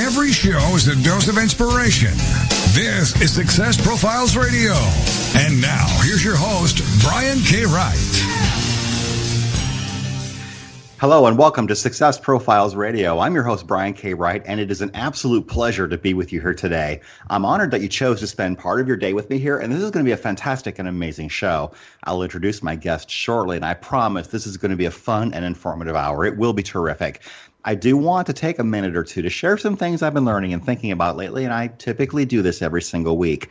Every show is a dose of inspiration. This is Success Profiles Radio. And now, here's your host, Brian K. Wright. Hello and welcome to Success Profiles Radio. I'm your host, Brian K. Wright, and it is an absolute pleasure to be with you here today. I'm honored that you chose to spend part of your day with me here, and this is going to be a fantastic and amazing show. I'll introduce my guest shortly, and I promise this is going to be a fun and informative hour. It will be terrific. I do want to take a minute or two to share some things I've been learning and thinking about lately, and I typically do this every single week.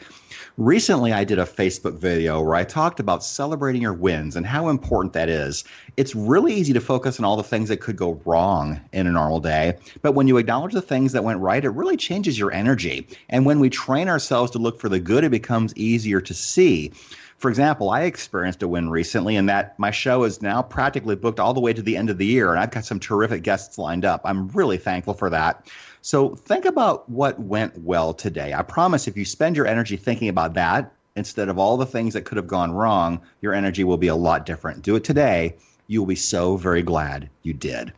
Recently, I did a Facebook video where I talked about celebrating your wins and how important that is. It's really easy to focus on all the things that could go wrong in a normal day, but when you acknowledge the things that went right, it really changes your energy. And when we train ourselves to look for the good, it becomes easier to see. For example, I experienced a win recently in that my show is now practically booked all the way to the end of the year, and I've got some terrific guests lined up. I'm really thankful for that. So think about what went well today. I promise if you spend your energy thinking about that instead of all the things that could have gone wrong, your energy will be a lot different. Do it today. You will be so very glad you did.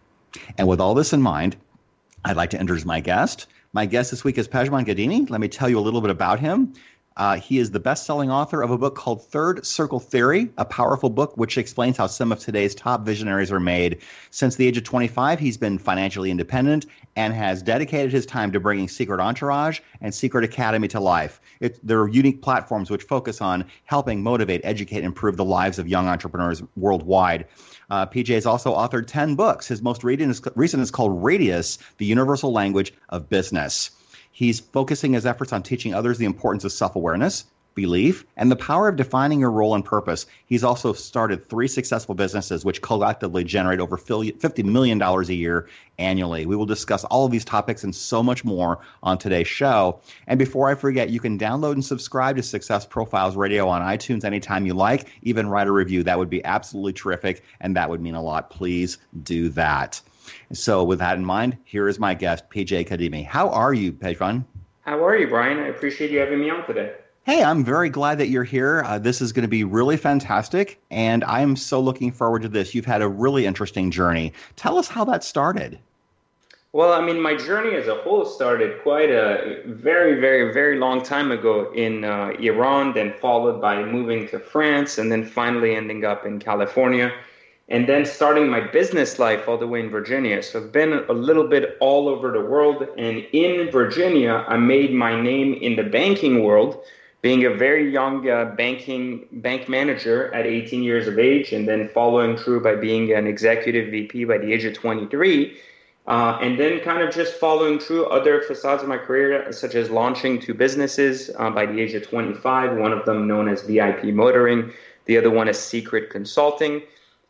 And with all this in mind, I'd like to introduce my guest. My guest this week is Pejman Ghadimi. Let me tell you a little bit about him. Uh, he is the best selling author of a book called Third Circle Theory, a powerful book which explains how some of today's top visionaries are made. Since the age of 25, he's been financially independent and has dedicated his time to bringing Secret Entourage and Secret Academy to life. It, they're unique platforms which focus on helping motivate, educate, and improve the lives of young entrepreneurs worldwide. Uh, PJ has also authored 10 books. His most recent is called Radius, the Universal Language of Business. He's focusing his efforts on teaching others the importance of self awareness, belief, and the power of defining your role and purpose. He's also started three successful businesses, which collectively generate over $50 million a year annually. We will discuss all of these topics and so much more on today's show. And before I forget, you can download and subscribe to Success Profiles Radio on iTunes anytime you like, even write a review. That would be absolutely terrific, and that would mean a lot. Please do that. So, with that in mind, here is my guest, PJ Ghadimi. How are you, Pejman? How are you, Brian? I appreciate you having me on today. Hey, I'm very glad that you're here. Uh, this is going to be really fantastic, and I'm so looking forward to this. You've had a really interesting journey. Tell us how that started. Well, I mean, my journey as a whole started quite a very, very, very long time ago in uh, Iran, then followed by moving to France, and then finally ending up in California and then starting my business life all the way in Virginia. So I've been a little bit all over the world. And in Virginia, I made my name in the banking world, being a very young uh, banking bank manager at 18 years of age, and then following through by being an executive VP by the age of 23. Uh, and then kind of just following through other facades of my career, such as launching two businesses uh, by the age of 25, one of them known as VIP Motoring, the other one is Secret Consulting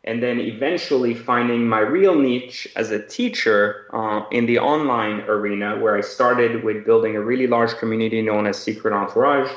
and then eventually finding my real niche as a teacher uh, in the online arena, where I started with building a really large community known as Secret Entourage,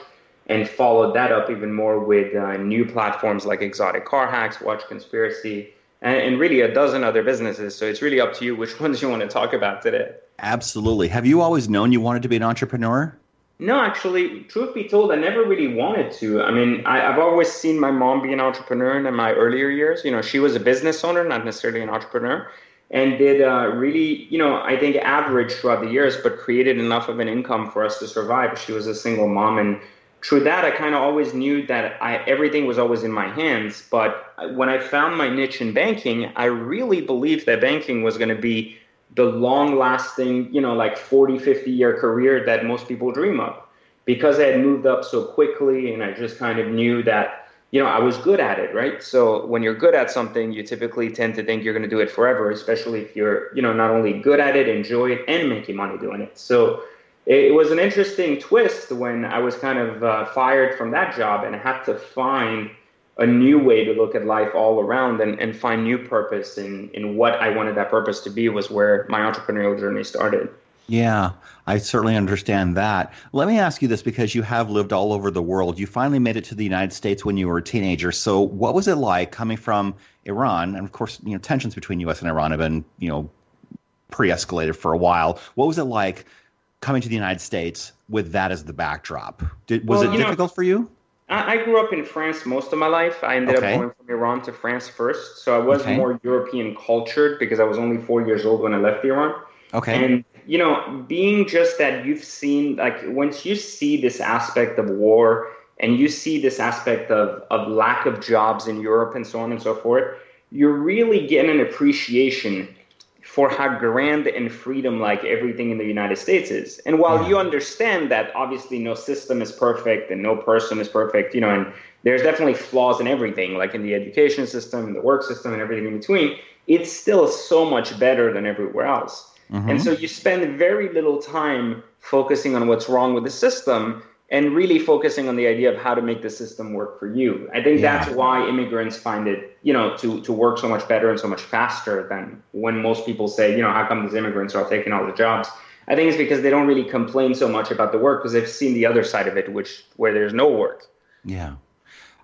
and followed that up even more with uh, new platforms like Exotic Car Hacks, Watch Conspiracy, and, and really a dozen other businesses. So it's really up to you which ones you want to talk about today. Absolutely. Have you always known you wanted to be an entrepreneur? No, actually, truth be told, I never really wanted to. I mean, I, have always seen my mom be an entrepreneur in my earlier years. You know, she was a business owner, not necessarily an entrepreneur, and did uh, really, you know, I think average throughout the years, but created enough of an income for us to survive. She was a single mom, and through that, I kind of always knew that I, everything was always in my hands. But when I found my niche in banking, I really believed that banking was going to be the long lasting, you know, like 40, 50 year career that most people dream of. Because I had moved up so quickly and I just kind of knew that, you know, I was good at it, right? So when you're good at something, you typically tend to think you're going to do it forever, especially if you're, you know, not only good at it, enjoy it, and making money doing it. So it was an interesting twist when I was kind of uh, fired from that job and I had to find a new way to look at life all around and, and find new purpose in, in what I wanted that purpose to be was where my entrepreneurial journey started. Yeah, I certainly understand that. Let me ask you this because you have lived all over the world. You finally made it to the United States when you were a teenager. So, what was it like coming from Iran? And of course, you know, tensions between U.S. and Iran have been, you know, pre-escalated for a while. What was it like coming to the United States with that as the backdrop? Did, was well, it difficult know, for you? I, grew up in France most of my life. I ended okay. up going from Iran to France first, so I was okay. more European cultured because I was only four years old when I left Iran. Okay. And you know, being just that you've seen like once you see this aspect of war and you see this aspect of of lack of jobs in Europe and so on and so forth, you're really getting an appreciation for how grand and freedom like everything in the United States is. And while yeah. you understand that obviously no system is perfect and no person is perfect, you know, and there's definitely flaws in everything, like in the education system, the work system, and everything in between, it's still so much better than everywhere else. Mm-hmm. And so you spend very little time focusing on what's wrong with the system and really focusing on the idea of how to make the system work for you. I think yeah. that's why immigrants find it, you know, to, to work so much better and so much faster than when most people say, you know, how come these immigrants are taking all the jobs? I think it's because they don't really complain so much about the work because they've seen the other side of it, which where there's no work. Yeah.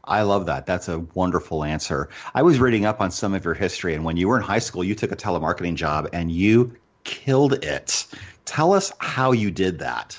I love that. That's a wonderful answer. I was reading up on some of your history, and when you were in high school, you took a telemarketing job and you killed it. Tell us how you did that.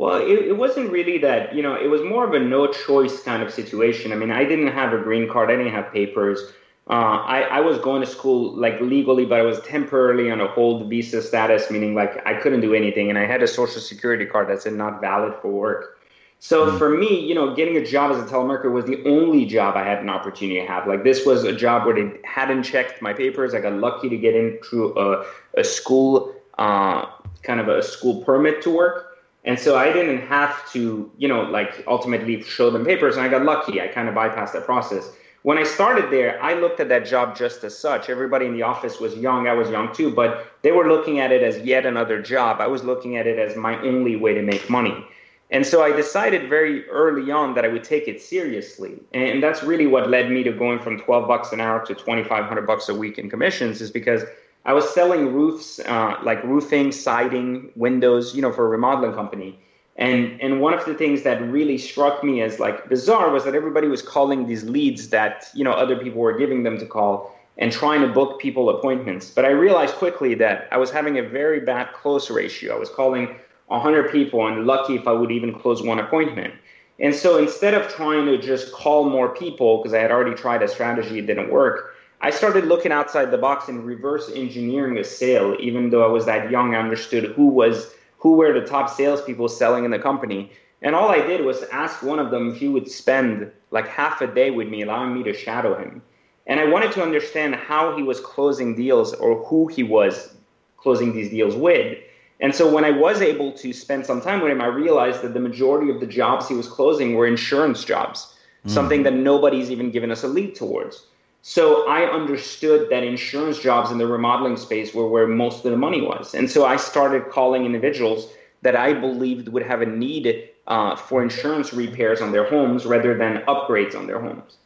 Well, it, it, wasn't really that, you know, it was more of a no choice kind of situation. I mean, I didn't have a green card, I didn't have papers. Uh, I, I was going to school like legally, but I was temporarily on a hold visa status, meaning like I couldn't do anything. And I had a social security card that said not valid for work. So mm-hmm. for me, you know, getting a job as a telemarketer was the only job I had an opportunity to have. Like this was a job where they hadn't checked my papers. I got lucky to get in through a, a school, uh, kind of a school permit to work. And so I didn't have to, you know, like ultimately show them papers, and I got lucky. I kind of bypassed that process. When I started there, I looked at that job just as such. Everybody in the office was young. I was young too, but they were looking at it as yet another job. I was looking at it as my only way to make money. And so I decided very early on that I would take it seriously. And that's really what led me to going from 12 bucks an hour to 2500 bucks a week in commissions is because I was selling roofs, uh, like roofing, siding, windows, you know, for a remodeling company. And and one of the things that really struck me as like bizarre was that everybody was calling these leads that you know other people were giving them to call and trying to book people appointments. But I realized quickly that I was having a very bad close ratio. I was calling 100 people and lucky if I would even close one appointment. And so instead of trying to just call more people because I had already tried a strategy, it didn't work. I started looking outside the box and reverse engineering a sale. Even though I was that young, I understood who was who were the top salespeople selling in the company. And all I did was ask one of them if he would spend like half a day with me, allowing me to shadow him. And I wanted to understand how he was closing deals or who he was closing these deals with. And so when I was able to spend some time with him, I realized that the majority of the jobs he was closing were insurance jobs, mm. something that nobody's even given us a lead towards. So I understood that insurance jobs in the remodeling space were where most of the money was. And so I started calling individuals that I believed would have a need uh, for insurance repairs on their homes rather than upgrades on their homes.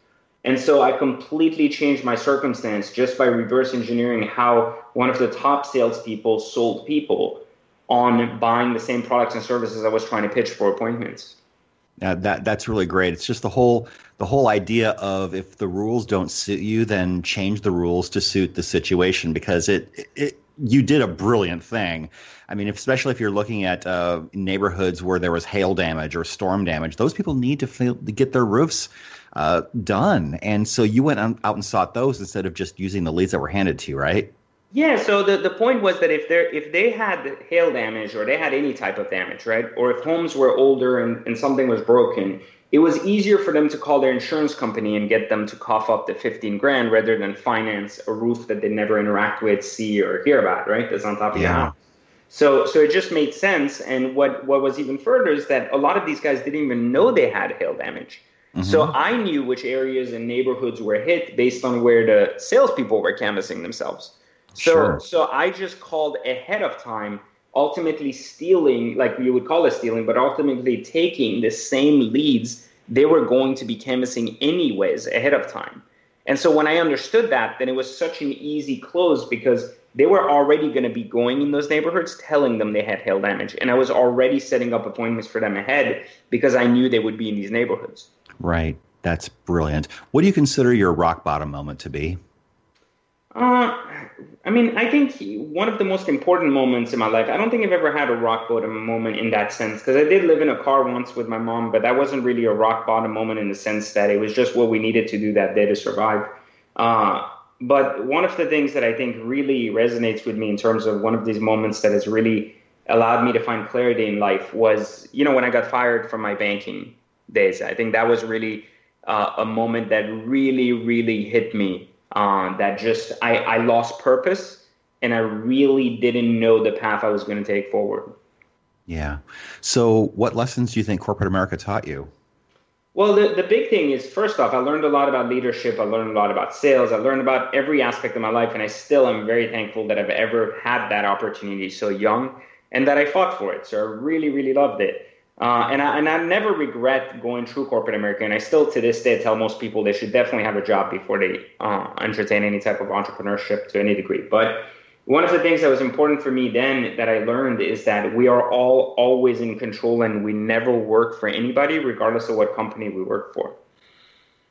And so I completely changed my circumstance just by reverse engineering how one of the top salespeople sold people on buying the same products and services I was trying to pitch for appointments. Uh, that that's really great. It's just the whole the whole idea of if the rules don't suit you, then change the rules to suit the situation because it, it you did a brilliant thing. I mean, especially if you're looking at uh, neighborhoods where there was hail damage or storm damage, those people need to, feel, to get their roofs uh, done. And so you went out and sought those instead of just using the leads that were handed to you, right? Yeah. So the, the point was that if they if they had hail damage or they had any type of damage, right, or if homes were older and, and something was broken, it was easier for them to call their insurance company and get them to cough up the 15 grand rather than finance a roof that they never interact with, see, or hear about, right? That's on top of yeah. house. So, so it just made sense. And what, what was even further is that a lot of these guys didn't even know they had hail damage. Mm-hmm. So I knew which areas and neighborhoods were hit based on where the salespeople were canvassing themselves. So, sure. so I just called ahead of time, ultimately stealing, like you would call it stealing, but ultimately taking the same leads they were going to be canvassing anyways ahead of time. And so when I understood that, then it was such an easy close because they were already going to be going in those neighborhoods telling them they had hail damage. And I was already setting up appointments for them ahead because I knew they would be in these neighborhoods. Right. That's brilliant. What do you consider your rock bottom moment to be? Uh, I mean, I think one of the most important moments in my life, I don't think I've ever had a rock bottom moment in that sense, because I did live in a car once with my mom, but that wasn't really a rock bottom moment in the sense that it was just what we needed to do that day to survive. Uh, but one of the things that I think really resonates with me in terms of one of these moments that has really allowed me to find clarity in life was, you know, when I got fired from my banking days. I think that was really uh, a moment that really, really hit me uh, that just I, I lost purpose and I really didn't know the path I was going to take forward. Yeah. So, what lessons do you think corporate America taught you? Well, the, the big thing is first off, I learned a lot about leadership. I learned a lot about sales. I learned about every aspect of my life. And I still am very thankful that I've ever had that opportunity so young and that I fought for it. So I really, really loved it. Uh, and I and I never regret going through corporate America, and I still to this day tell most people they should definitely have a job before they uh, entertain any type of entrepreneurship to any degree. But one of the things that was important for me then that I learned is that we are all always in control, and we never work for anybody, regardless of what company we work for.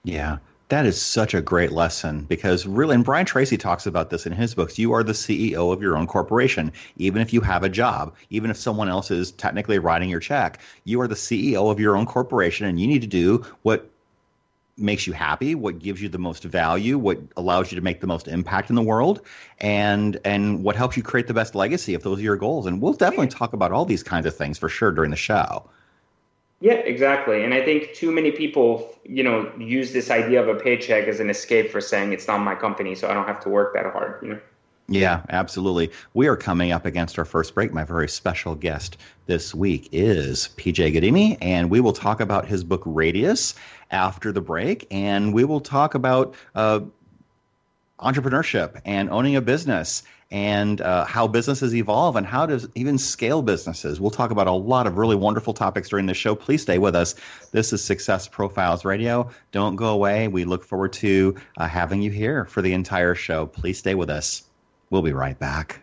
Yeah, that is such a great lesson because really, and Brian Tracy talks about this in his books. You are the CEO of your own corporation. Even if you have a job, even if someone else is technically writing your check, you are the CEO of your own corporation and you need to do what makes you happy, what gives you the most value, what allows you to make the most impact in the world, and and what helps you create the best legacy if those are your goals. And we'll definitely talk about all these kinds of things for sure during the show. Yeah, exactly. And I think too many people, you know, use this idea of a paycheck as an escape for saying it's not my company, so I don't have to work that hard, you know. Yeah, absolutely. We are coming up against our first break. My very special guest this week is PJ Ghadimi, and we will talk about his book Radius after the break, and we will talk about uh, entrepreneurship and owning a business and uh, how businesses evolve and how to even scale businesses. We'll talk about a lot of really wonderful topics during the show. Please stay with us. This is Success Profiles Radio. Don't go away. We look forward to uh, having you here for the entire show. Please stay with us. We'll be right back.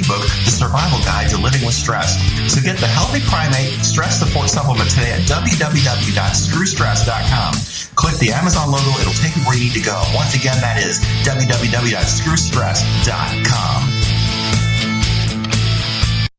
ebook, The Survival Guide to Living with Stress. So get the Healthy Primate Stress Support Supplement today at www.screwstress.com. Click the Amazon logo, it'll take you where you need to go. Once again, that is www.screwstress.com.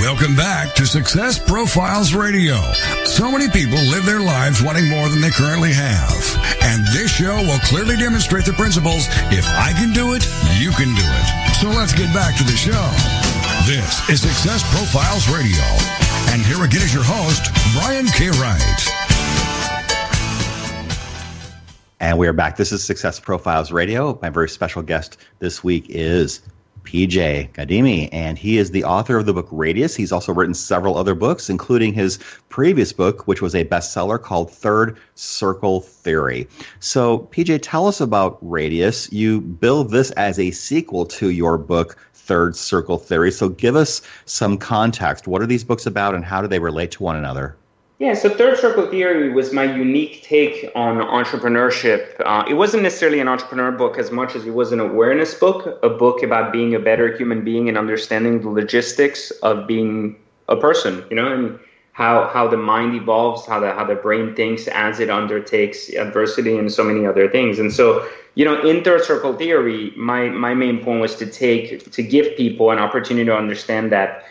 Welcome back to Success Profiles Radio. So many people live their lives wanting more than they currently have. And this show will clearly demonstrate the principles if I can do it, you can do it. So let's get back to the show. This is Success Profiles Radio. And here again is your host, Brian K. Wright. And we are back. This is Success Profiles Radio. My very special guest this week is PJ Ghadimi, and he is the author of the book Radius. He's also written several other books, including his previous book, which was a bestseller called Third Circle Theory. So, PJ, tell us about Radius. You build this as a sequel to your book, Third Circle Theory. So, give us some context. What are these books about, and how do they relate to one another? Yeah, so Third Circle Theory was my unique take on entrepreneurship. Uh, it wasn't necessarily an entrepreneur book as much as it was an awareness book, a book about being a better human being and understanding the logistics of being a person, you know, and how how the mind evolves, how the how the brain thinks as it undertakes adversity and so many other things. And so, you know, in Third Circle Theory, my my main point was to take to give people an opportunity to understand that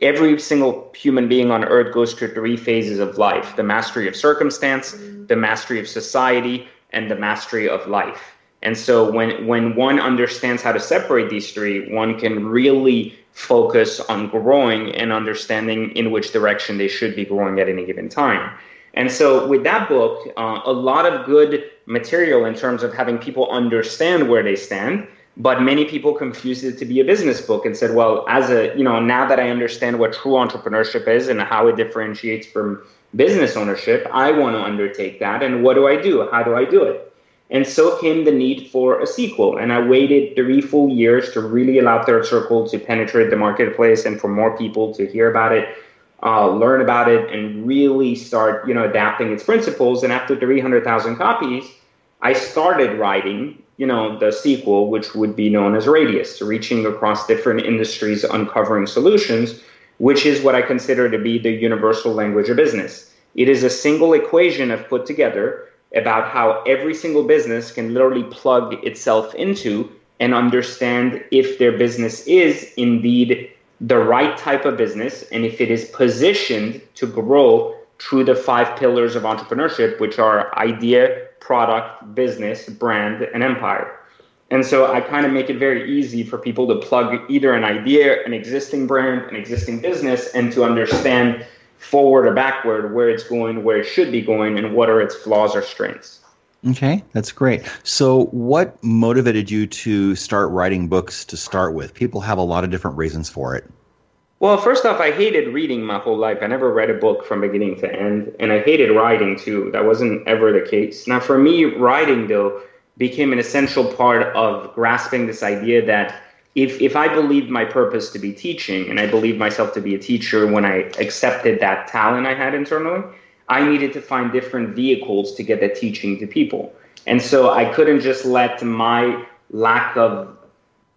every single human being on earth goes through three phases of life the mastery of circumstance the mastery of society and the mastery of life. And so when when one understands how to separate these three one can really focus on growing and understanding in which direction they should be growing at any given time. And so with that book uh, a lot of good material in terms of having people understand where they stand but many people confused it to be a business book and said well as a you know now that i understand what true entrepreneurship is and how it differentiates from business ownership i want to undertake that. And what do i do? How do i do it? And so came the need for a sequel. And i waited three full years to really allow third circle to penetrate the marketplace and for more people to hear about it uh, learn about it and really start you know adapting its principles. And after 300000 copies i started writing you know, the sequel, which would be known as Radius, reaching across different industries, uncovering solutions, which is what I consider to be the universal language of business. It is a single equation I've put together about how every single business can literally plug itself into and understand if their business is indeed the right type of business and if it is positioned to grow through the five pillars of entrepreneurship, which are idea, product, business, brand, and empire. And so I kind of make it very easy for people to plug either an idea, an existing brand, an existing business, and to understand forward or backward where it's going, where it should be going, and what are its flaws or strengths. Okay, that's great. So, what motivated you to start writing books to start with? People have a lot of different reasons for it. Well, first off, I hated reading my whole life. I never read a book from beginning to end, and I hated writing too. That wasn't ever the case. Now, for me, writing though became an essential part of grasping this idea that if if I believed my purpose to be teaching, and I believed myself to be a teacher when I accepted that talent I had internally, I needed to find different vehicles to get that teaching to people. And so I couldn't just let my lack of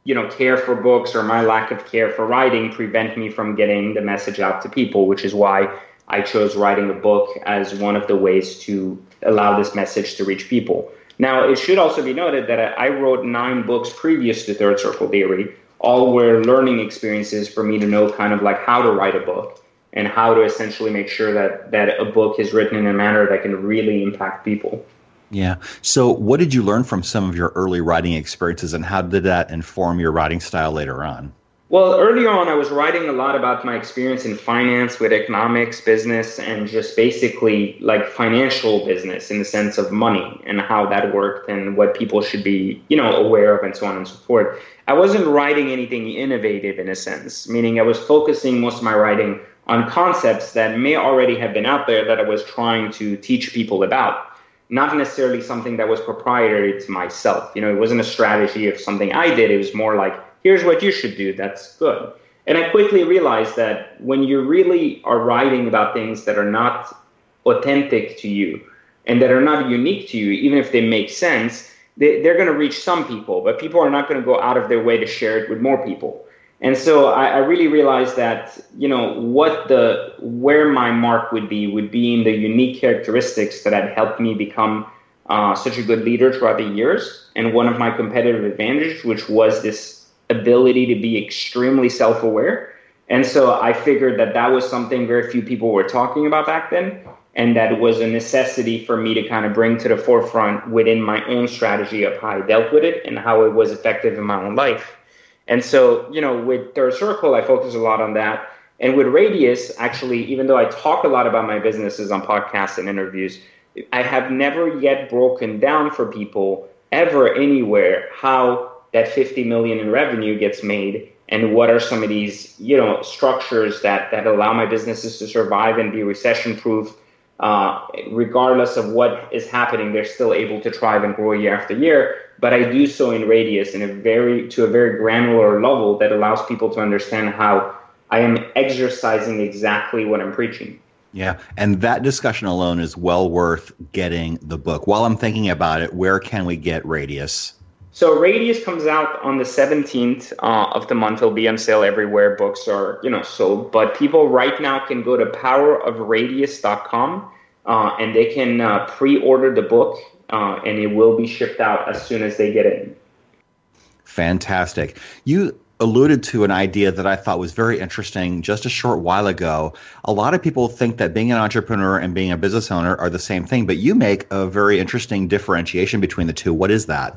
you know, care for books or my lack of care for writing prevent me from getting the message out to people, which is why I chose writing a book as one of the ways to allow this message to reach people. Now, it should also be noted that I wrote nine books previous to Third Circle Theory. All were learning experiences for me to know kind of like how to write a book and how to essentially make sure that, that a book is written in a manner that can really impact people. Yeah. So, what did you learn from some of your early writing experiences, and how did that inform your writing style later on? Well, early on, I was writing a lot about my experience in finance with economics, business, and just basically like financial business in the sense of money and how that worked and what people should be, you know, aware of and so on and so forth. I wasn't writing anything innovative in a sense, meaning I was focusing most of my writing on concepts that may already have been out there that I was trying to teach people about not necessarily something that was proprietary to myself. You know, it wasn't a strategy of something I did. It was more like, here's what you should do. That's good. And I quickly realized that when you really are writing about things that are not authentic to you and that are not unique to you, even if they make sense, they, they're going to reach some people, but people are not going to go out of their way to share it with more people. And so I, I, really realized that, you know, what the, where my mark would be, would be in the unique characteristics that had helped me become uh, such a good leader throughout the years. And one of my competitive advantages, which was this ability to be extremely self aware. And so I figured that that was something very few people were talking about back then. And that was a necessity for me to kind of bring to the forefront within my own strategy of how I dealt with it and how it was effective in my own life. And so, you know, with Third Circle, I focus a lot on that. And with Radius, actually, even though I talk a lot about my businesses on podcasts and interviews, I have never yet broken down for people ever anywhere how that 50 million in revenue gets made and what are some of these you know structures that that allow my businesses to survive and be recession proof uh, regardless of what is happening they're still able to thrive and grow year after year but i do so in radius in a very to a very granular level that allows people to understand how i am exercising exactly what i'm preaching yeah, and that discussion alone is well worth getting the book. While I'm thinking about it, where can we get Radius? So Radius comes out on the 17th uh, of the month. It'll be on sale everywhere books are, you know, sold. But people right now can go to powerofradius.com uh, and they can uh, pre-order the book, uh, and it will be shipped out as soon as they get it. Fantastic. You alluded to an idea that I thought was very interesting just a short while ago. A lot of people think that being an entrepreneur and being a business owner are the same thing, but you make a very interesting differentiation between the two. What is that?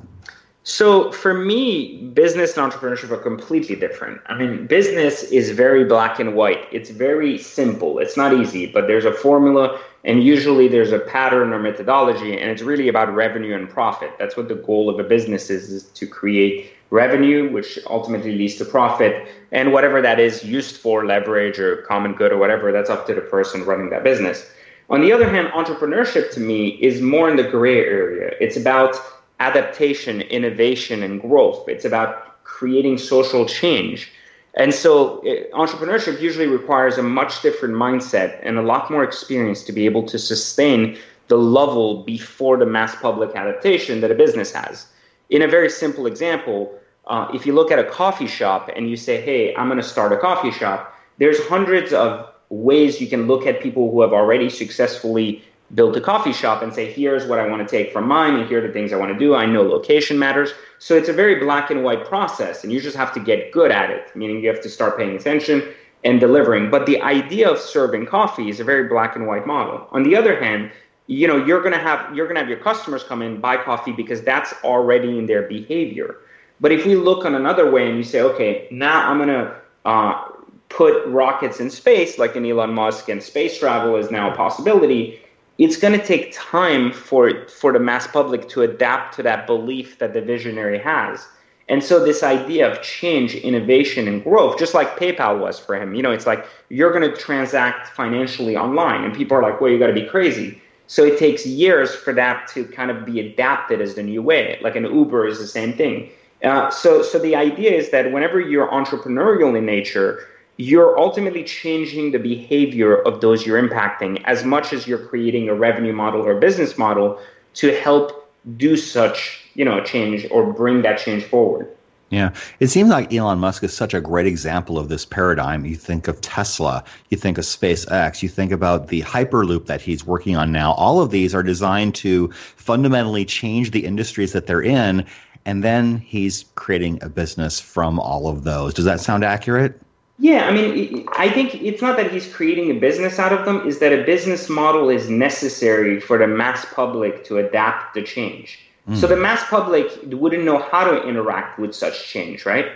So for me, business and entrepreneurship are completely different. I mean, business is very black and white. It's very simple. It's not easy, but there's a formula and usually there's a pattern or methodology and it's really about revenue and profit. That's what the goal of a business is, is to create revenue, which ultimately leads to profit, and whatever that is used for, leverage or common good or whatever, that's up to the person running that business. On the other hand, entrepreneurship to me is more in the gray area. It's about adaptation, innovation, and growth. It's about creating social change. And so, it, eh, entrepreneurship usually requires a much different mindset and a lot more experience to be able to sustain the level before the mass public adaptation that a business has. In a very simple example, uh, if you look at a coffee shop and you say, hey, I'm going to start a coffee shop, there's hundreds of ways you can look at people who have already successfully built a coffee shop and say, here's what I want to take from mine, and here are the things I want to do. I know location matters. So it's a very black and white process, and you just have to get good at it, meaning you have to start paying attention and delivering. But the idea of serving coffee is a very black and white model. On the other hand, you know you're to have you're to have your customers come in buy coffee because that's already in their behavior but if we look on another way and you say okay now i'm to uh, put rockets in space like an elon musk and space travel is now a possibility it's going to take time for for the mass public to adapt to that belief that the visionary has and so this idea of change innovation and growth just like paypal was for him you know it's like you're going to transact financially online and people are like well you got to be crazy so it takes years for that to kind of be adapted as the new way. Like an Uber is the same thing. Uh, so, so the idea is that whenever you're entrepreneurial in nature, you're ultimately changing the behavior of those you're impacting as much as you're creating a revenue model or business model to help do such, you know, change or bring that change forward. Yeah, it seems like Elon Musk is such a great example of this paradigm. You think of Tesla, you think of SpaceX, you think about the Hyperloop that he's working on now. All of these are designed to fundamentally change the industries that they're in, and then he's creating a business from all of those. Does that sound accurate? Yeah, I mean, I think it's not that he's creating a business out of them, is that a business model is necessary for the mass public to adapt the change. So hmm. the mass public wouldn't know how to interact with such change, right?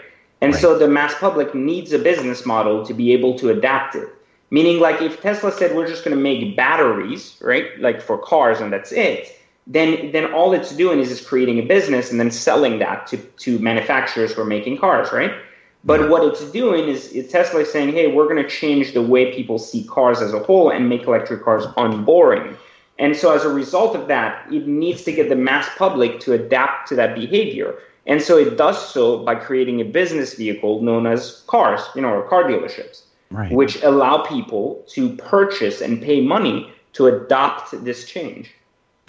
And right. so the mass public needs a business model to be able to adapt it. Meaning, like if Tesla said we're just going to make batteries, right, like for cars, and that's it, then then all it's doing is just creating a business and then selling that to to manufacturers who are making cars, right? But what it's doing is, is Tesla is saying, hey, we're going to change the way people see cars as a whole and make electric cars unboring. And so as a result of that, it needs to get the mass public to adapt to that behavior. And so it does so by creating a business vehicle known as cars, you know, or car dealerships, right. which allow people to purchase and pay money to adopt this change.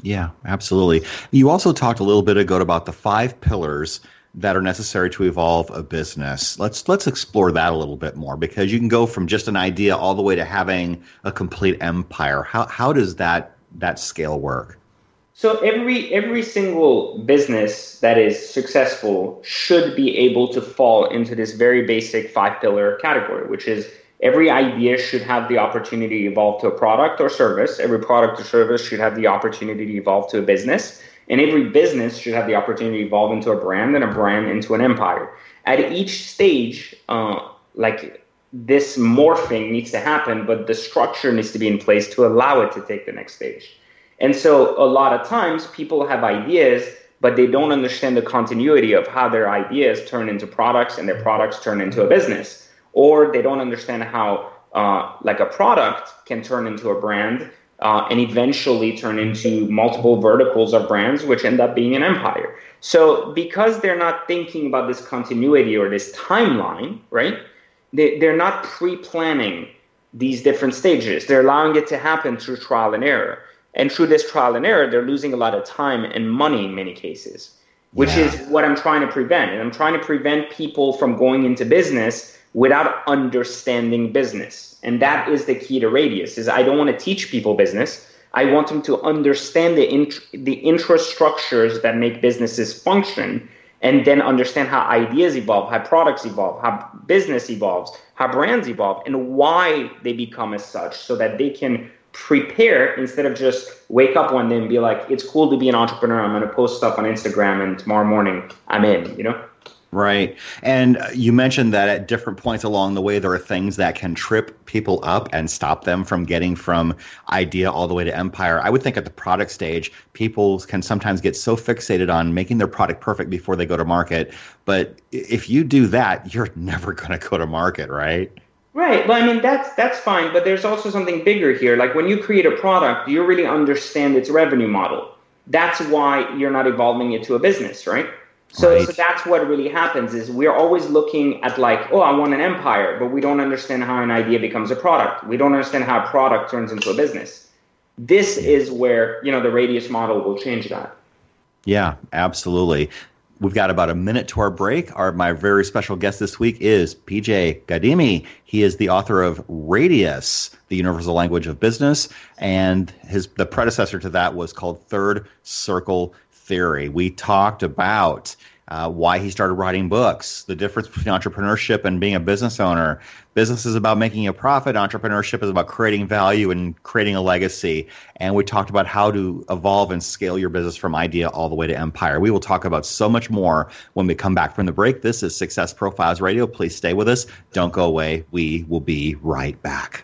Yeah, absolutely. You also talked a little bit ago about the five pillars that are necessary to evolve a business. Let's let's explore that a little bit more because you can go from just an idea all the way to having a complete empire. How how does that that scale work? So every every single business that is successful should be able to fall into this very basic five pillar category, which is every idea should have the opportunity to evolve to a product or service. Every product or service should have the opportunity to evolve to a business. And every business should have the opportunity to evolve into a brand and a brand into an empire. At each stage, uh, like this morphing needs to happen, but the structure needs to be in place to allow it to take the next stage. And so a lot of times people have ideas, but they don't understand the continuity of how their ideas turn into products and their products turn into a business. Or they don't understand how uh, like a product can turn into a brand uh, and eventually turn into multiple verticals of brands, which end up being an empire. So because they're not thinking about this continuity or this timeline, right? They, they're not pre-planning these different stages. They're allowing it to happen through trial and error. And through this trial and error, they're losing a lot of time and money in many cases, which yeah. is what I'm trying to prevent. And I'm trying to prevent people from going into business without understanding business. And that is the key to Radius is I don't want to teach people business. I want them to understand the int- the infrastructures that make businesses function and then understand how ideas evolve, how products evolve, how business evolves, how brands evolve, and why they become as such so that they can prepare instead of just wake up one day and be like, it's cool to be an entrepreneur. I'm going to post stuff on Instagram and tomorrow morning I'm in, you know? Right. And uh, you mentioned that at different points along the way, there are things that can trip people up and stop them from getting from idea all the way to empire. I would think at the product stage, people can sometimes get so fixated on making their product perfect before they go to market. But if you do that, you're never going to go to market, right? Right. Well, I mean that's that's fine, but there's also something bigger here. Like when you create a product, you really understand its revenue model. That's why you're not evolving it to a business, right? So, right. so that's what really happens is we're always looking at like, oh, I want an empire, but we don't understand how an idea becomes a product. We don't understand how a product turns into a business. This is where, you know, the radius model will change that. Yeah, absolutely. We've got about a minute to our break. Our my very special guest this week is PJ Ghadimi. He is the author of Radius, the Universal Language of Business, and his the predecessor to that was called Third Circle theory. We talked about uh, why he started writing books, the difference between entrepreneurship and being a business owner. Business is about making a profit, entrepreneurship is about creating value and creating a legacy. And we talked about how to evolve and scale your business from idea all the way to empire. We will talk about so much more when we come back from the break. This is Success Profiles Radio. Please stay with us. Don't go away. We will be right back.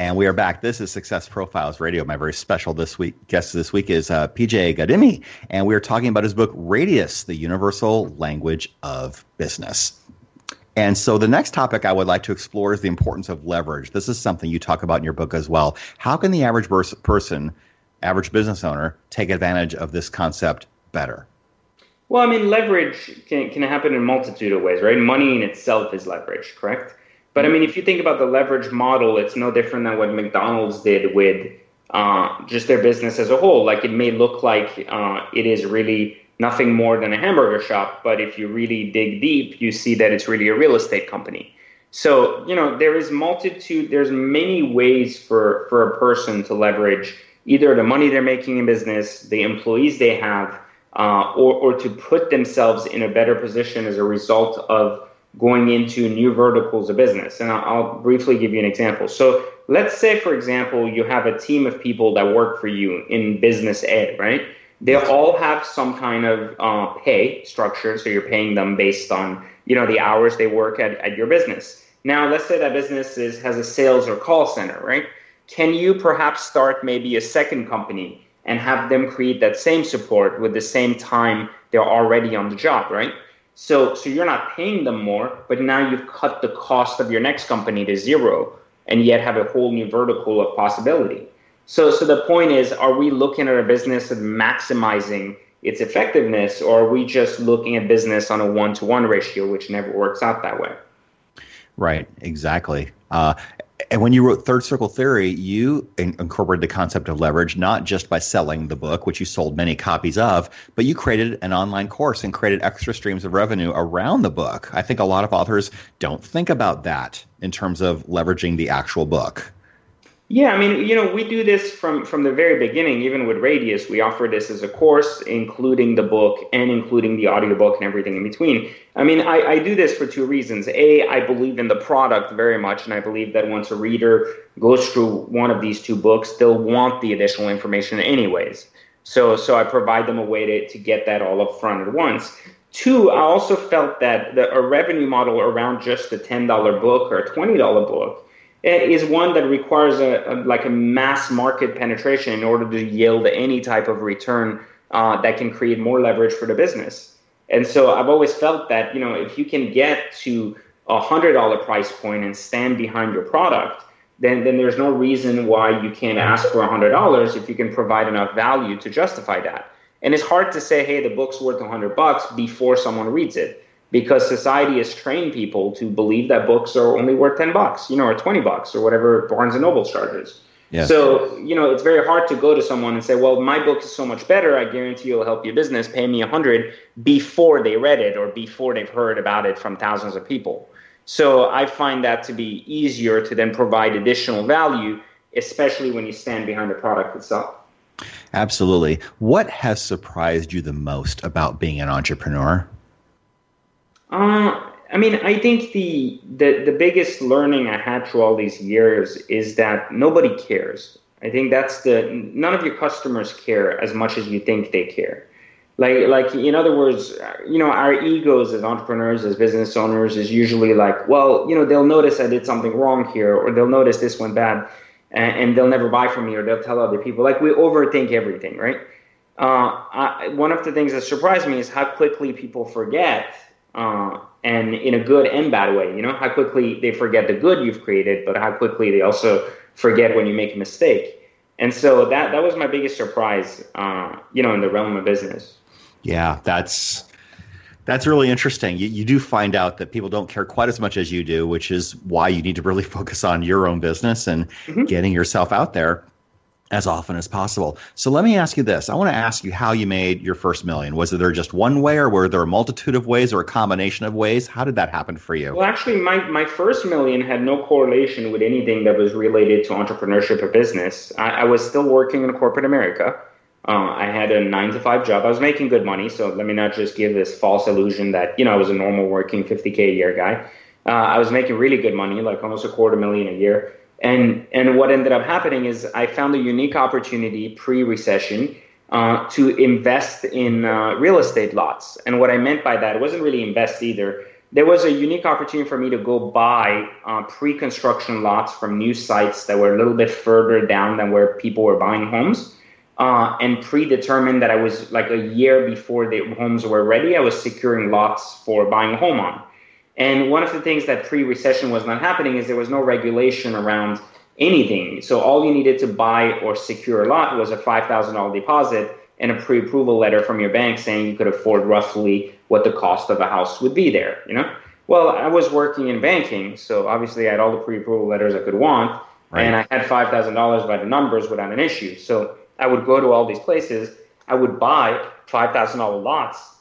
And we are back. This is Success Profiles Radio. My very special this week guest this week is uh, PJ Ghadimi, and we are talking about his book Radius: The Universal Language of Business. And so the next topic I would like to explore is the importance of leverage. This is something you talk about in your book as well. How can the average person, average business owner, take advantage of this concept better? Well, I mean, leverage can, can happen in a multitude of ways, right? Money in itself is leverage, correct? But I mean, if you think about the leverage model, it's no different than what McDonald's did with uh, just their business as a whole. Like it may look like uh, it is really nothing more than a hamburger shop, but if you really dig deep, you see that it's really a real estate company. So you know there is multitude. There's many ways for for a person to leverage either the money they're making in business, the employees they have, uh, or or to put themselves in a better position as a result of going into new verticals of business. And I'll, I'll briefly give you an example. So let's say, for example, you have a team of people that work for you in business ed, right? They all have some kind of uh, pay structure, so you're paying them based on you know the hours they work at, at your business. Now, let's say that business is, has a sales or call center, right? Can you perhaps start maybe a second company and have them create that same support with the same time they're already on the job, right? So, so you're not paying them more, but now you've cut the cost of your next company to zero, and yet have a whole new vertical of possibility. So, so the point is, are we looking at a business and maximizing its effectiveness, or are we just looking at business on a one-to-one ratio, which never works out that way? Right, exactly. Uh, and when you wrote Third Circle Theory, you incorporated the concept of leverage not just by selling the book, which you sold many copies of, but you created an online course and created extra streams of revenue around the book. I think a lot of authors don't think about that in terms of leveraging the actual book. Yeah, I mean, you know, we do this from from the very beginning. Even with Radius, we offer this as a course, including the book and including the audiobook and everything in between. I mean, I, I do this for two reasons. A, I believe in the product very much, and I believe that once a reader goes through one of these two books, they'll want the additional information anyways. So, so I provide them a way to, to get that all up front at once. Two, I also felt that the, a revenue model around just a $10 book or a $20 book is one that requires a, a, like a mass market penetration in order to yield any type of return uh, that can create more leverage for the business. And so I've always felt that you know if you can get to a hundred dollar price point and stand behind your product, then then there's no reason why you can't ask for a hundred dollars if you can provide enough value to justify that. And it's hard to say, hey, the book's worth a hundred bucks before someone reads it because society has trained people to believe that books are only worth 10 bucks, you know, or 20 bucks or whatever Barnes and Noble charges. So, you know, it's very hard to go to someone and say, well, my book is so much better. I guarantee it'll help your business. Pay me a hundred before they read it or before they've heard about it from thousands of people. So I find that to be easier to then provide additional value, especially when you stand behind the product itself. Absolutely. What has surprised you the most about being an entrepreneur? Uh, I mean, I think the, the the biggest learning I had through all these years is that nobody cares. I think that's the none of your customers care as much as you think they care. Like like in other words, you know, our egos as entrepreneurs, as business owners, is usually like, well, you know, they'll notice I did something wrong here, or they'll notice this went bad, and, and they'll never buy from me, or they'll tell other people. Like we overthink everything, right? Uh, I, one of the things that surprised me is how quickly people forget uh, and in a good and bad way. You know how quickly they forget the good you've created, but how quickly they also forget when you make a mistake. And so that that was my biggest surprise, uh, you know, in the realm of business. Yeah, that's that's really interesting. You, you do find out that people don't care quite as much as you do, which is why you need to really focus on your own business and mm-hmm. getting yourself out there as often as possible. So let me ask you this. I want to ask you how you made your first million. Was there just one way or were there a multitude of ways or a combination of ways? How did that happen for you? Well, actually, my, my first million had no correlation with anything that was related to entrepreneurship or business. I, I was still working in corporate America. Uh, I had a nine to five job. I was making good money. So let me not just give this false illusion that, you know, I was a normal working 50K a year guy. Uh, I was making really good money, like almost a quarter million a year. And and what ended up happening is I found a unique opportunity pre-recession uh, to invest in uh, real estate lots. And what I meant by that, wasn't really invest either. There was a unique opportunity for me to go buy uh, pre-construction lots from new sites that were a little bit further down than where people were buying homes. Uh, and predetermined that I was like a year before the homes were ready, I was securing lots for buying a home on. And one of the things that pre recession was not happening is there was no regulation around anything. So all you needed to buy or secure a lot was a $5,000 deposit and a pre approval letter from your bank saying you could afford roughly what the cost of a house would be there, you know? Well, I was working in banking, so obviously I had all the pre-approval letters I could want, right. and I had five thousand dollars by the numbers without an issue. So I would go to all these places. I would buy five thousand dollar lots,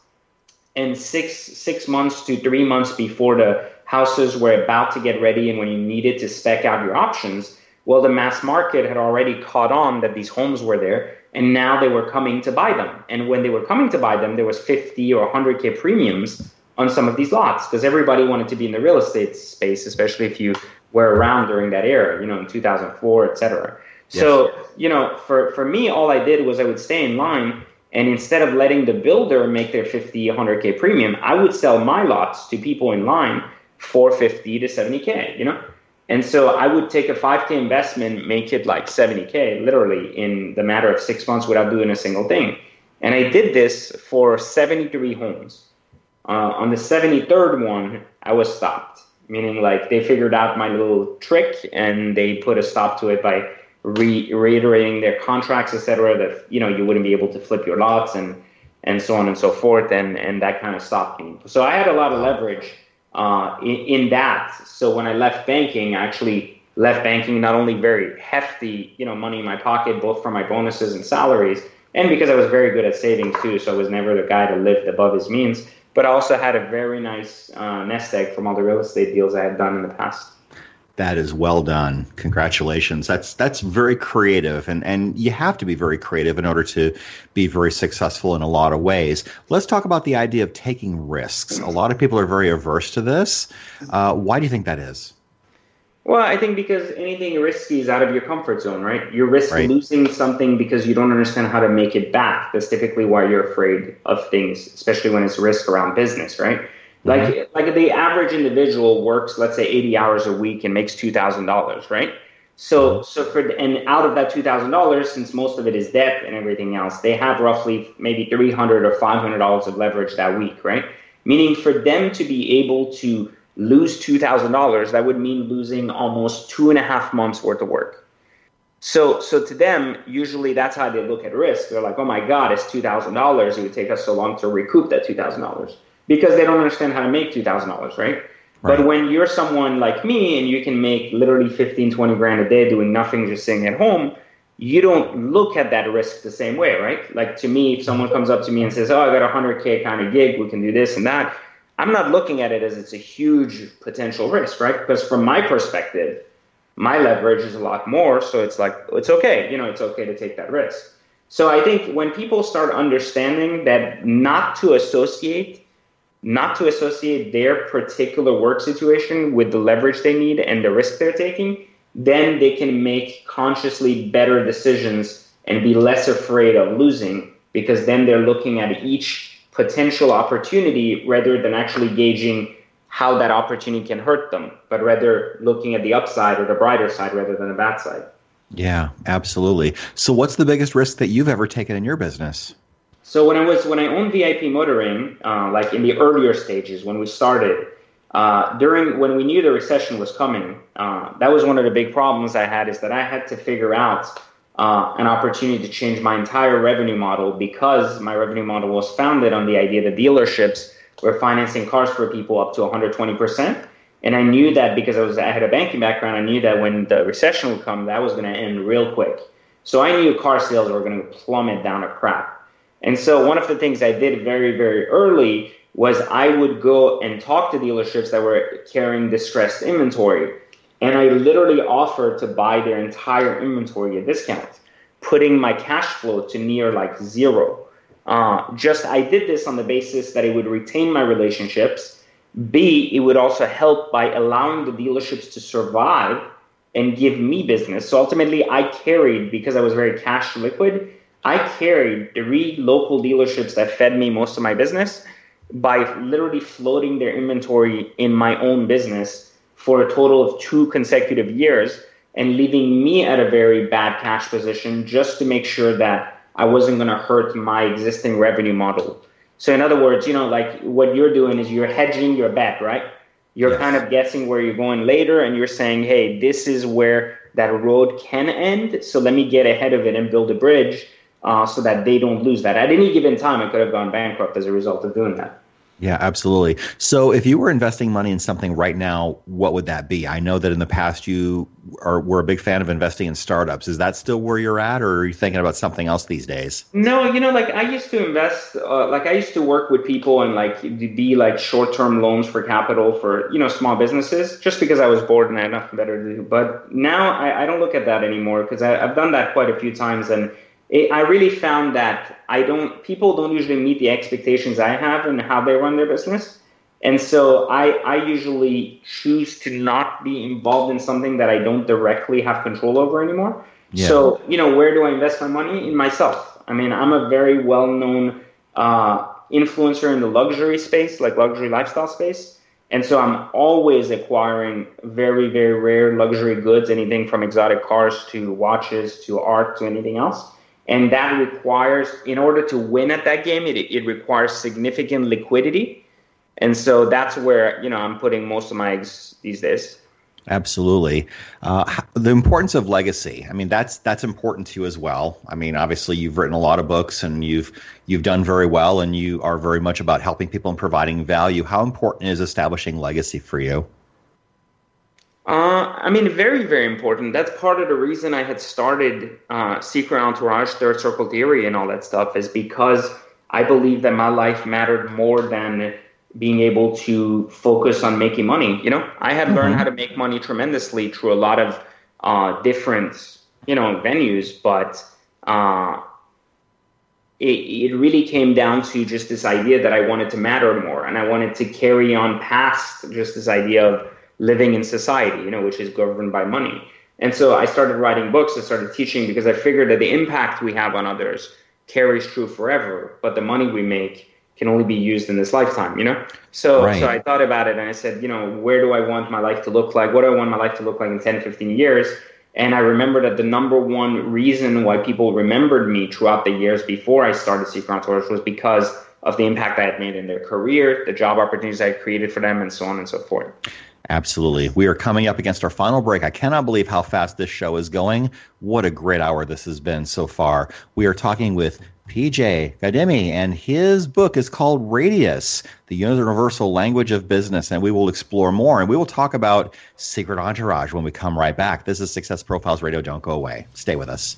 and six six months to three months before the houses were about to get ready, and when you needed to spec out your options, well, the mass market had already caught on that these homes were there, and now they were coming to buy them. And when they were coming to buy them, there was 50 or 100k premiums on some of these lots because everybody wanted to be in the real estate space, especially if you were around during that era, you know, in 2004, et cetera. Yes. So, you know, for, for me, all I did was I would stay in line and instead of letting the builder make their 50, 100K premium, I would sell my lots to people in line for 50 to 70K, you know? And so I would take a 5K investment, make it like 70K literally in the matter of six months without doing a single thing. And I did this for 73 homes. Uh, on the 73rd one, I was stopped, meaning like they figured out my little trick and they put a stop to it by re- reiterating their contracts, etc. That you know you wouldn't be able to flip your lots and and so on and so forth, and and that kind of stopped me. So I had a lot of leverage uh, in, in that. So when I left banking, I actually left banking not only very hefty, you know, money in my pocket, both for my bonuses and salaries, and because I was very good at saving too. So I was never the guy to lived above his means but I also had a very nice uh, nest egg from all the real estate deals I had done in the past. That is well done. Congratulations. That's that's very creative and and you have to be very creative in order to be very successful in a lot of ways. Let's talk about the idea of taking risks. A lot of people are very averse to this. Uh, why do you think that is? Well, I think because anything risky is out of your comfort zone, right? You risk right. losing something because you don't understand how to make it back. That's typically why you're afraid of things, especially when it's risk around business, right? Mm-hmm. Like like the average individual works, let's say, 80 hours a week and makes two thousand dollars, right? So mm-hmm. so for and out of that two thousand dollars, since most of it is debt and everything else, they have roughly maybe three hundred or five hundred dollars of leverage that week, right? Meaning for them to be able to lose $2,000, that would mean losing almost two and a half months worth of work. So, so to them, usually that's how they look at risk. They're like, oh my God, it's $2,000. It would take us so long to recoup that $2,000 because they don't understand how to make $2,000, right? right? But when you're someone like me and you can make literally 15, 20 grand a day doing nothing, just sitting at home, you don't look at that risk the same way, right? Like to me, if someone comes up to me and says, oh, I got a 100K kind of gig, we can do this and that I'm not looking at it as it's a huge potential risk, right? Because from my perspective, my leverage is a lot more. So it's like, it's okay. You know, it's okay to take that risk. So I think when people start understanding that not to associate, not to associate their particular work situation with the leverage they need and the risk they're taking, then they can make consciously better decisions and be less afraid of losing because then they're looking at each potential opportunity rather than actually gauging how that opportunity can hurt them, but rather looking at the upside or the brighter side rather than the bad side. Yeah, absolutely. So, what's the biggest risk that you've ever taken in your business? So, when I was when I owned VIP Motoring, uh, like in the earlier stages when we started, uh, during when we knew the recession was coming, uh, that was one of the big problems I had is that I had to figure out uh, an opportunity to change my entire revenue model because my revenue model was founded on the idea that dealerships were financing cars for people up to 120%. And I knew that because I was I had a banking background, I knew that when the recession would come, that was going to end real quick. So I knew car sales were going to plummet down a crap. And so one of the things I did very, very early was I would go and talk to dealerships that were carrying distressed inventory and I literally offered to buy their entire inventory at discount, putting my cash flow to near like zero. Uh, just I did this on the basis that it would retain my relationships. B, it would also help by allowing the dealerships to survive and give me business. So ultimately, I carried because I was very cash liquid. I carried three local dealerships that fed me most of my business by literally floating their inventory in my own business for a total of two consecutive years and leaving me at a very bad cash position just to make sure that I wasn't going to hurt my existing revenue model. So, in other words, you know, like what you're doing is you're hedging your bet, right? You're yes. kind of guessing where you're going later and you're saying, hey, this is where that road can end. So, let me get ahead of it and build a bridge uh, so that they don't lose that. At any given time, it could have gone bankrupt as a result of doing that. Yeah, absolutely. So, if you were investing money in something right now, what would that be? I know that in the past you are were a big fan of investing in startups. Is that still where you're at, or are you thinking about something else these days? No, you know, like I used to invest, uh, like I used to work with people and like be like short term loans for capital for you know small businesses, just because I was bored and I had nothing better to do. But now I, I don't look at that anymore because I've done that quite a few times and it, I really found that I don't people don't usually meet the expectations I have and how they run their business. And so I, I usually choose to not be involved in something that I don't directly have control over anymore. Yeah. So, you know, where do I invest my money? In myself. I mean, I'm a very well known uh, influencer in the luxury space, like luxury lifestyle space. And so I'm always acquiring very, very rare luxury goods, anything from exotic cars to watches to art to anything else and that requires in order to win at that game it, it requires significant liquidity. And so that's where you know i'm putting most of my eggs these days. Absolutely. Uh, the importance of legacy. I mean that's that's important to you as well. I mean obviously you've written a lot of books and you've you've done very well and you are very much about helping people and providing value. How important is establishing legacy for you uh, I mean, very, very important. That's part of the reason I had started uh, Secret Entourage, Third Circle Theory, and all that stuff, is because I believe that my life mattered more than being able to focus on making money. You know, I had mm-hmm. learned how to make money tremendously through a lot of uh, different, you know, venues, but uh, it, it really came down to just this idea that I wanted to matter more, and I wanted to carry on past just this idea of living in society, you know, which is governed by money. And so I started writing books, I started teaching because I figured that the impact we have on others carries true forever, but the money we make can only be used in this lifetime, you know? So right. so I thought about it and I said, you know, where do I want my life to look like? What do I want my life to look like in 10, 15 years? And I remember that the number one reason why people remembered me throughout the years before I started Secret Entourage was because of the impact I had made in their career, the job opportunities I had created for them, and so on and so forth. Absolutely. We are coming up against our final break. I cannot believe how fast this show is going. What a great hour this has been so far. We are talking with PJ Ghadimi, and his book is called Radius, the Universal Language of Business, and we will explore more. And we will talk about Secret Entourage when we come right back. This is Success Profiles Radio. Don't go away. Stay with us.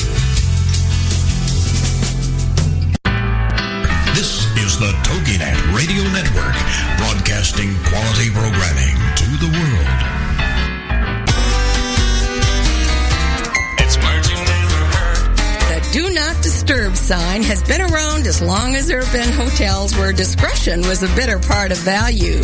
the TogiNet Radio Network, broadcasting quality programming to the world. It's words you never heard. The Do Not Disturb sign has been around as long as there have been hotels where discretion was a bitter part of value.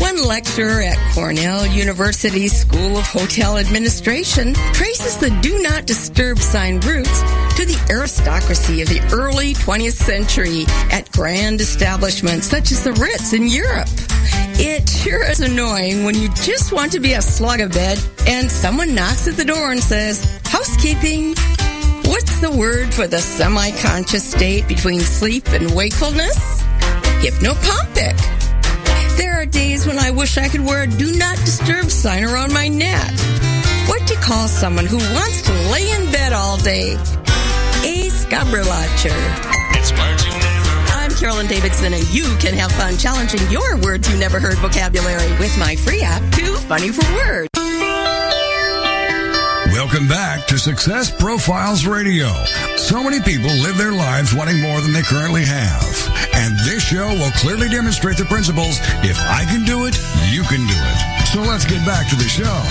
One lecturer at Cornell University School of Hotel Administration traces the do not disturb sign roots to the aristocracy of the early 20th century at grand establishments such as the Ritz in Europe. It sure is annoying when you just want to be a slug of bed and someone knocks at the door and says, housekeeping. What's the word for the semi-conscious state between sleep and wakefulness? Hypnopompic. There are days when I wish I could wear a do not disturb sign around my neck. What to call someone who wants to lay in bed all day? A scabrelacher. It's words you never I'm Carolyn Davidson, and you can have fun challenging your words you never heard vocabulary with my free app, Too Funny for Words. Welcome back to Success Profiles Radio. So many people live their lives wanting more than they currently have. And this show will clearly demonstrate the principles if I can do it, you can do it. So let's get back to the show.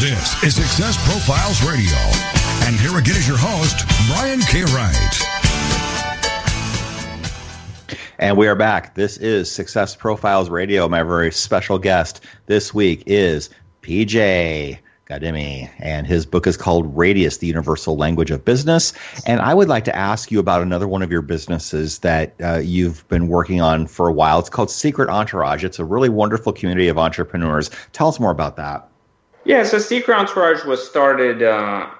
This is Success Profiles Radio. And here again is your host, Brian K. Wright. And we are back. This is Success Profiles Radio. My very special guest this week is PJ. Ghadimi, and his book is called Radius, the Universal Language of Business. And I would like to ask you about another one of your businesses that uh, you've been working on for a while. It's called Secret Entourage. It's a really wonderful community of entrepreneurs. Tell us more about that. Yeah, so Secret Entourage was started. Uh,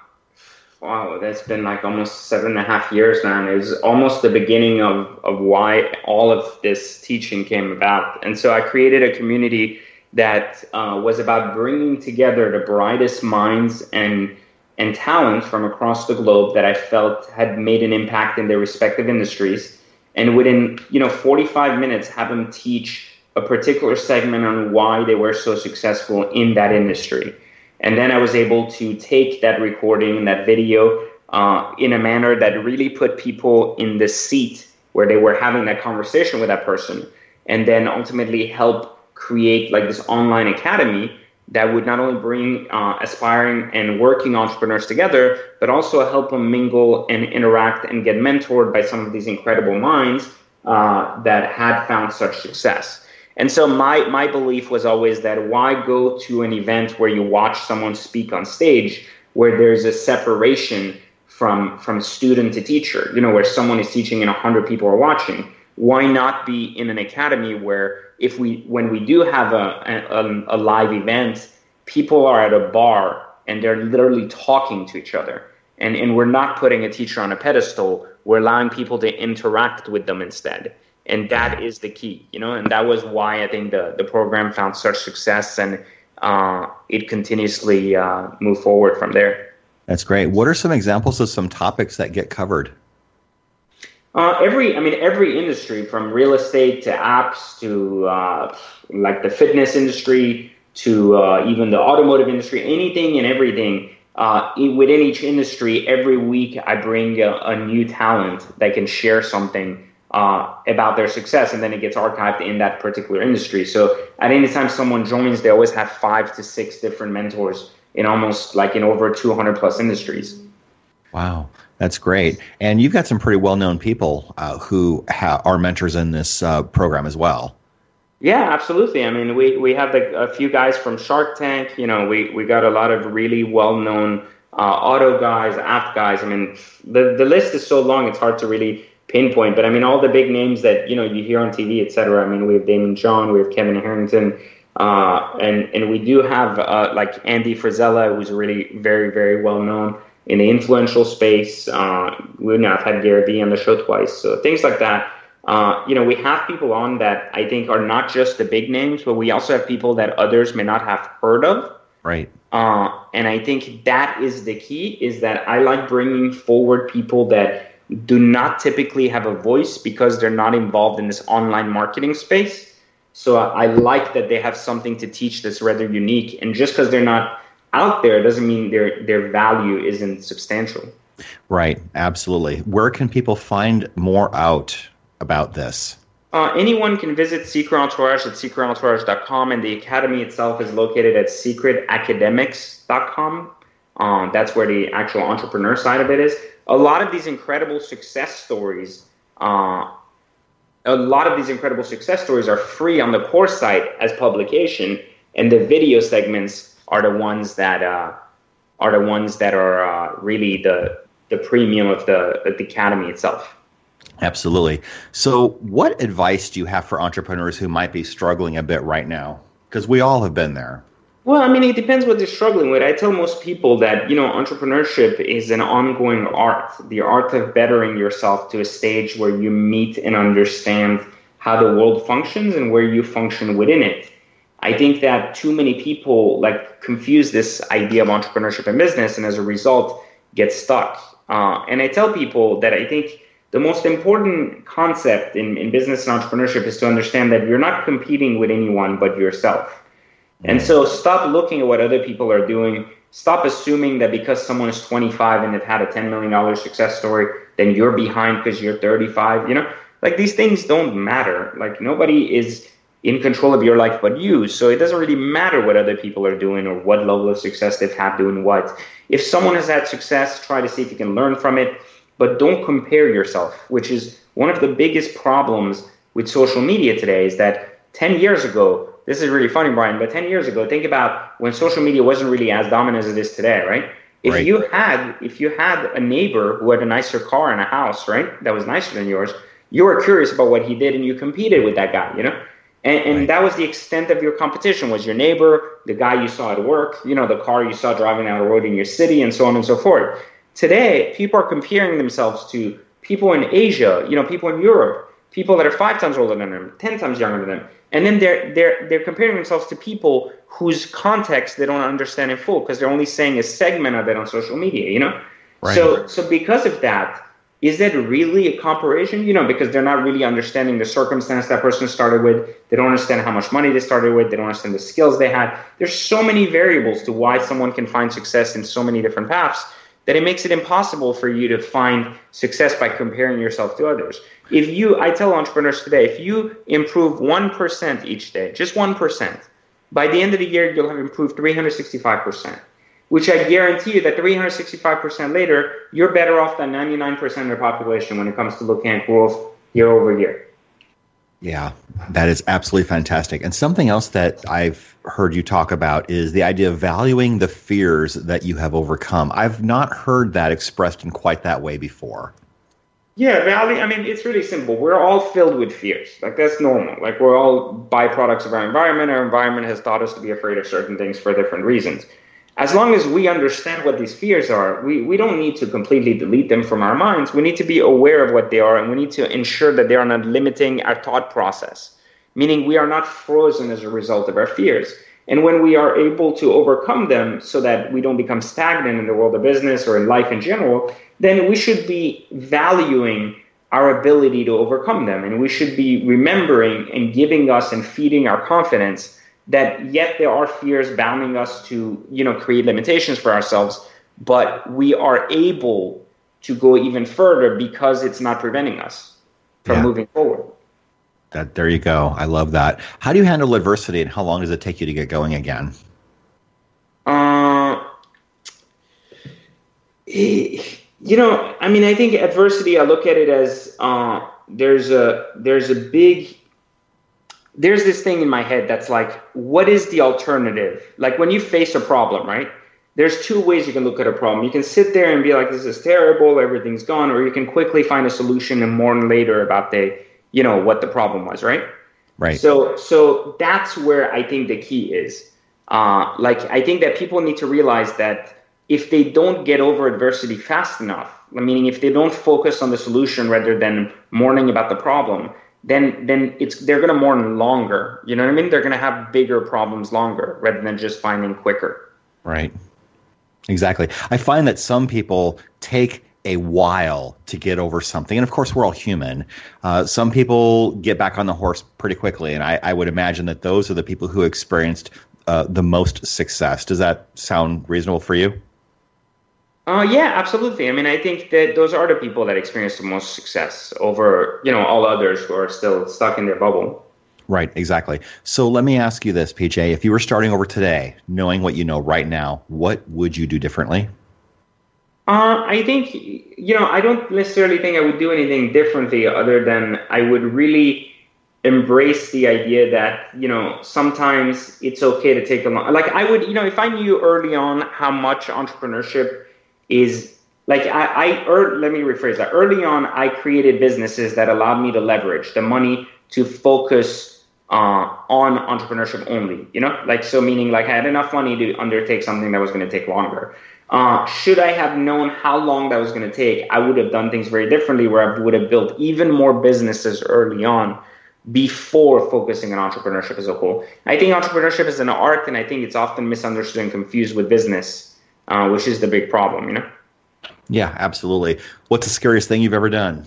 wow, that's been like almost seven and a half years now. And it was almost the beginning of, of why all of this teaching came about. And so I created a community that uh, was about bringing together the brightest minds and and talents from across the globe that I felt had made an impact in their respective industries, and within you know 45 minutes have them teach a particular segment on why they were so successful in that industry, and then I was able to take that recording, that video, uh, in a manner that really put people in the seat where they were having that conversation with that person, and then ultimately help create like this online academy that would not only bring uh, aspiring and working entrepreneurs together, but also help them mingle and interact and get mentored by some of these incredible minds uh, that had found such success. And so my my belief was always that why go to an event where you watch someone speak on stage where there's a separation from from student to teacher, you know, where someone is teaching and 100 people are watching. Why not be in an academy where if we when we do have a, a, um, a live event, people are at a bar and they're literally talking to each other. And, and we're not putting a teacher on a pedestal. We're allowing people to interact with them instead. And that is the key, you know, and that was why I think the, the program found such success and uh, it continuously uh, moved forward from there. That's great. What are some examples of some topics that get covered? Uh, every, I mean, every industry from real estate to apps to uh, like the fitness industry to uh, even the automotive industry, anything and everything. Uh, within each industry, every week I bring a, a new talent that can share something uh, about their success, and then it gets archived in that particular industry. So at any time someone joins, they always have five to six different mentors in almost like in over 200 plus industries. Wow. That's great. And you've got some pretty well known people uh, who ha- are mentors in this uh, program as well. Yeah, absolutely. I mean, we, we have the, a few guys from Shark Tank. You know, we, we got a lot of really well known uh, auto guys, app guys. I mean, the, the list is so long, it's hard to really pinpoint. But I mean, all the big names that, you know, you hear on TV, et cetera. I mean, we have Daymond John, we have Kevin Harrington. Uh, and, and we do have uh, like Andy Frisella, who's really very, very well known in the influential space. Uh, we now have had Gary Vee on the show twice, so things like that. Uh, you know, we have people on that I think are not just the big names, but we also have people that others may not have heard of. Right. Uh, and I think that is the key. Is that I like bringing forward people that do not typically have a voice because they're not involved in this online marketing space. So I like that they have something to teach that's rather unique. And just because they're not out there doesn't mean their their value isn't substantial. Right, absolutely. Where can people find more out about this? Uh, anyone can visit Secret Entourage at secretentourage.com, and the academy itself is located at secretacademics.com. Um, that's where the actual entrepreneur side of it is. A lot of these incredible success stories, uh, a lot of these incredible success stories are free on the course site as publication, and the video segments are the ones that uh, are the ones that are uh, really the the premium of the of the academy itself. Absolutely. So, what advice do you have for entrepreneurs who might be struggling a bit right now? Because we all have been there. Well, I mean, it depends what they're struggling with. I tell most people that, you know, entrepreneurship is an ongoing art, the art of bettering yourself to a stage where you meet and understand how the world functions and where you function within it. I think that too many people like confuse this idea of entrepreneurship and business, and as a result, get stuck. Uh, and I tell people that I think the most important concept in, in business and entrepreneurship is to understand that you're not competing with anyone but yourself. And so stop looking at what other people are doing stop assuming that because someone is 25 and they've had a $10 million success story, then you're behind because you're 35. You know, like these things don't matter. Like nobody is in control of your life but you. So it doesn't really matter what other people are doing or what level of success they've had doing what. If someone has had success, try to see if you can learn from it, but don't compare yourself, which is one of the biggest problems with social media today is that 10 years ago, this is really funny, Brian, but 10 years ago, think about when social media wasn't really as dominant as it is today, right? If right. you had if you had a neighbor who had a nicer car and a house, right, that was nicer than yours, you were curious about what he did and you competed with that guy, you know? And, and right. that was the extent of your competition was your neighbor, the guy you saw at work, you know, the car you saw driving down the road in your city, and so on and so forth. Today, people are comparing themselves to people in Asia, you know, people in Europe, people that are five times older than them, ten times younger than them, and then they're they're they're comparing themselves to people whose context they don't understand in full because they're only saying a segment of it on social media, you know. Right. So so because of that, is that really a comparison? You know, because they're not really understanding the circumstance that person started with. They don't understand how much money they started with. They don't understand the skills they had. There's so many variables to why someone can find success in so many different paths that it makes it impossible for you to find success by comparing yourself to others. If you, I tell entrepreneurs today, if you improve 1% each day, just 1%, by the end of the year, you'll have improved 365% which I guarantee you that 365% later, you're better off than 99% of the population when it comes to looking at growth year over year. Yeah, that is absolutely fantastic. And something else that I've heard you talk about is the idea of valuing the fears that you have overcome. I've not heard that expressed in quite that way before. Yeah, value. I mean, it's really simple. We're all filled with fears. Like that's normal. Like we're all byproducts of our environment. Our environment has taught us to be afraid of certain things for different reasons as long as we understand what these fears are, we, we don't need to completely delete them from our minds. We need to be aware of what they are and we need to ensure that they are not limiting our thought process, meaning we are not frozen as a result of our fears. And when we are able to overcome them so that we don't become stagnant in the world of business or in life in general, then we should be valuing our ability to overcome them. And we should be remembering and giving us and feeding our confidence that yet there are fears bounding us to you know create limitations for ourselves but we are able to go even further because it's not preventing us from yeah. moving forward. That there you go. I love that. How do you handle adversity and how long does it take you to get going again? Uh, you know i mean i think adversity i look at it as uh, there's a there's a big there's this thing in my head that's like, what is the alternative? Like when you face a problem, right? There's two ways you can look at a problem. You can sit there and be like, this is terrible, everything's gone, or you can quickly find a solution and mourn later about the, you know, what the problem was, right? Right. So, so that's where I think the key is. Uh, like, I think that people need to realize that if they don't get over adversity fast enough, meaning if they don't focus on the solution rather than mourning about the problem, then then it's they're going to mourn longer. You know what I mean? They're going to have bigger problems longer rather than just finding quicker. Right. Exactly. I find that some people take a while to get over something, and of course we're all human. Uh, some people get back on the horse pretty quickly, and I, I would imagine that those are the people who experienced uh, the most success. Does that sound reasonable for you? Uh, yeah, absolutely. I mean, I think that those are the people that experience the most success over, you know, all others who are still stuck in their bubble. Right, exactly. So let me ask you this, PJ. If you were starting over today, knowing what you know right now, what would you do differently? Uh, I think, you know, I don't necessarily think I would do anything differently other than I would really embrace the idea that, you know, sometimes it's okay to take a long, like I would, you know, if I knew early on how much entrepreneurship is like I, I er, let me rephrase that. Early on, I created businesses that allowed me to leverage the money to focus uh, on entrepreneurship only. You know, like so meaning like I had enough money to undertake something that was going to take longer. Uh, should I have known how long that was going to take, I would have done things very differently. Where I would have built even more businesses early on before focusing on entrepreneurship as a whole. I think entrepreneurship is an art, and I think it's often misunderstood and confused with business uh, which is the big problem, you know? Yeah, absolutely. What's the scariest thing you've ever done?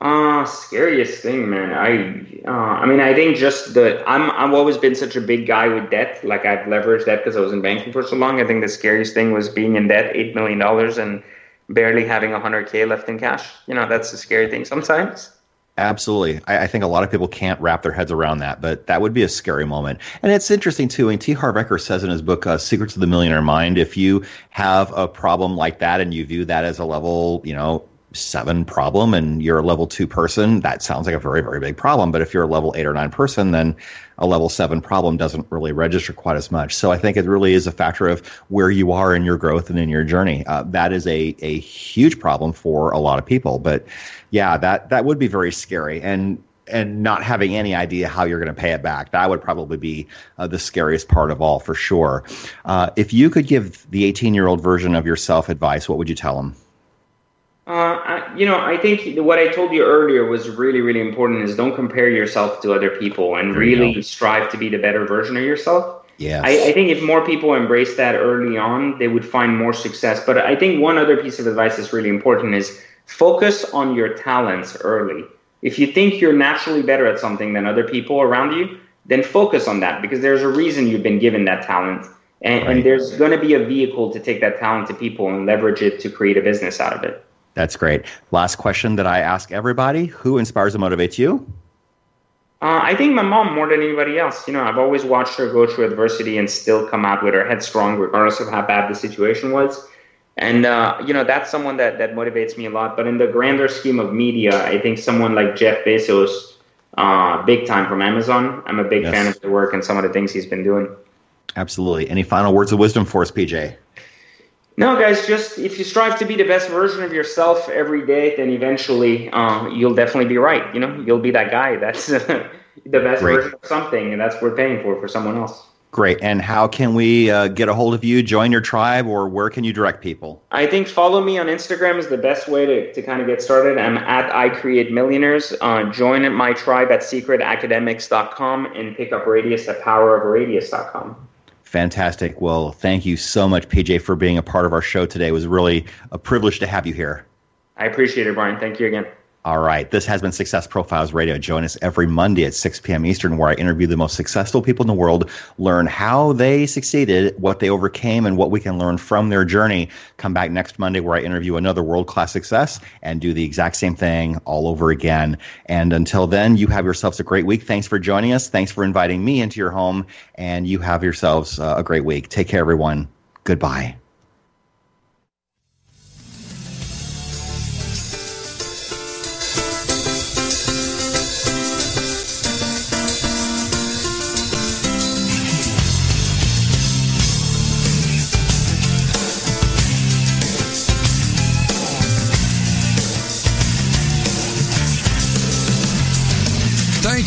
Uh, scariest thing, man. I, uh, I mean, I think just the I'm I've always been such a big guy with debt. Like I've leveraged debt because I was in banking for so long. I think the scariest thing was being in debt, eight million dollars, and barely having hundred k left in cash. You know, that's a scary thing sometimes. Absolutely. I, I, think a lot of people can't wrap their heads around that, but that would be a scary moment. And it's interesting, too. Mean, T. Harv Eker says in his book, uh, Secrets of the Millionaire Mind, if you have a problem like that and you view that as a level, you know, seven problem and you're a level two person, that sounds like a very, very big problem. But if you're a level eight or nine person, then a level seven problem doesn't really register quite as much. So I think it really is a factor of where you are in your growth and in your journey. Uh, that is a, a huge problem for a lot of people. But yeah, that, that would be very scary. And and not having any idea how you're going to pay it back. That would probably be uh, the scariest part of all, for sure. Uh, if you could give the 18 year old version of yourself advice, what would you tell him? Uh, I, you know, I think what I told you earlier was really, really important. Is don't compare yourself to other people, and really strive to be the better version of yourself. Yeah. I, I, think if more people embrace that early on, they would find more success. But I think one other piece of advice that's really important is focus on your talents early. If you think you're naturally better at something than other people around you, then focus on that because there's a reason you've been given that talent. And, right. and there's going to be a vehicle to take that talent to people and leverage it to create a business out of it. That's great. Last question that I ask everybody Who inspires and motivates you? Uh, I think my mom more than anybody else. You know, I've always watched her go through adversity and still come out with her head strong, regardless of how bad the situation was. And uh, you know, that's someone that that motivates me a lot. But in the grander scheme of media, I think someone like Jeff Bezos, uh, big time from Amazon. I'm a big yes. fan of the work and some of the things he's been doing. Absolutely. Any final words of wisdom for us, PJ? No, guys, just if you strive to be the best version of yourself every day, then eventually uh, you'll definitely be right. You know, you'll be that guy that's the best Great. version of something, and that's worth paying for for someone else. Great. And how can we uh, get a hold of you, join your tribe, or where can you direct people? I think follow me on Instagram is the best way to, to kind of get started. I'm at I Create Millionaires. Uh, join my tribe at secretacademics.com and pick up Radius at powerofradius.com. Fantastic. Well, thank you so much, PJ, for being a part of our show today. It was really a privilege to have you here. I appreciate it, Brian. Thank you again. All right. This has been Success Profiles Radio. Join us every Monday at 6 p.m. Eastern, where I interview the most successful people in the world, learn how they succeeded, what they overcame, and what we can learn from their journey. Come back next Monday, where I interview another world class success and do the exact same thing all over again. And until then, you have yourselves a great week. Thanks for joining us. Thanks for inviting me into your home. And you have yourselves uh, a great week. Take care, everyone. Goodbye.